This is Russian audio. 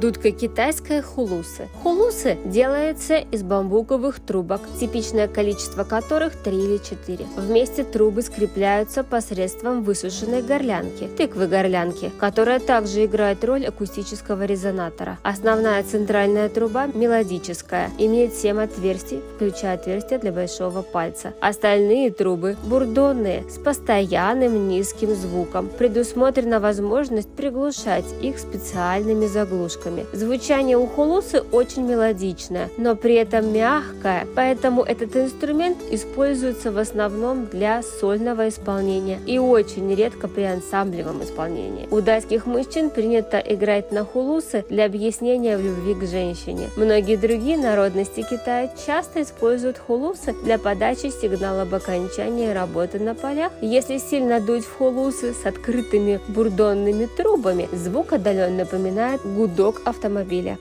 Дудка китайская хулусы. Хулусы делаются из бамбуковых трубок, типичное количество которых 3 или 4. Вместе трубы скрепляются посредством высушенной горлянки, тыквы-горлянки, которая также играет роль акустического резонатора. Основная центральная труба мелодическая, имеет 7 отверстий, включая отверстие для большого пальца. Остальные трубы бурдонные, с постоянным низким звуком. Предусмотрена возможность приглушать их специальными заглушками. Звучание у очень мелодичное, но при этом мягкое, поэтому этот инструмент используется в основном для сольного исполнения и очень редко при ансамблевом исполнении. У датских мужчин принято играть на хулусы для объяснения любви к женщине. Многие другие народности Китая часто используют хулусы для подачи сигнала об окончании работы на полях. Если сильно дуть в хулусы с открытыми бурдонными трубами, звук отдаленно напоминает гудок автомобиля.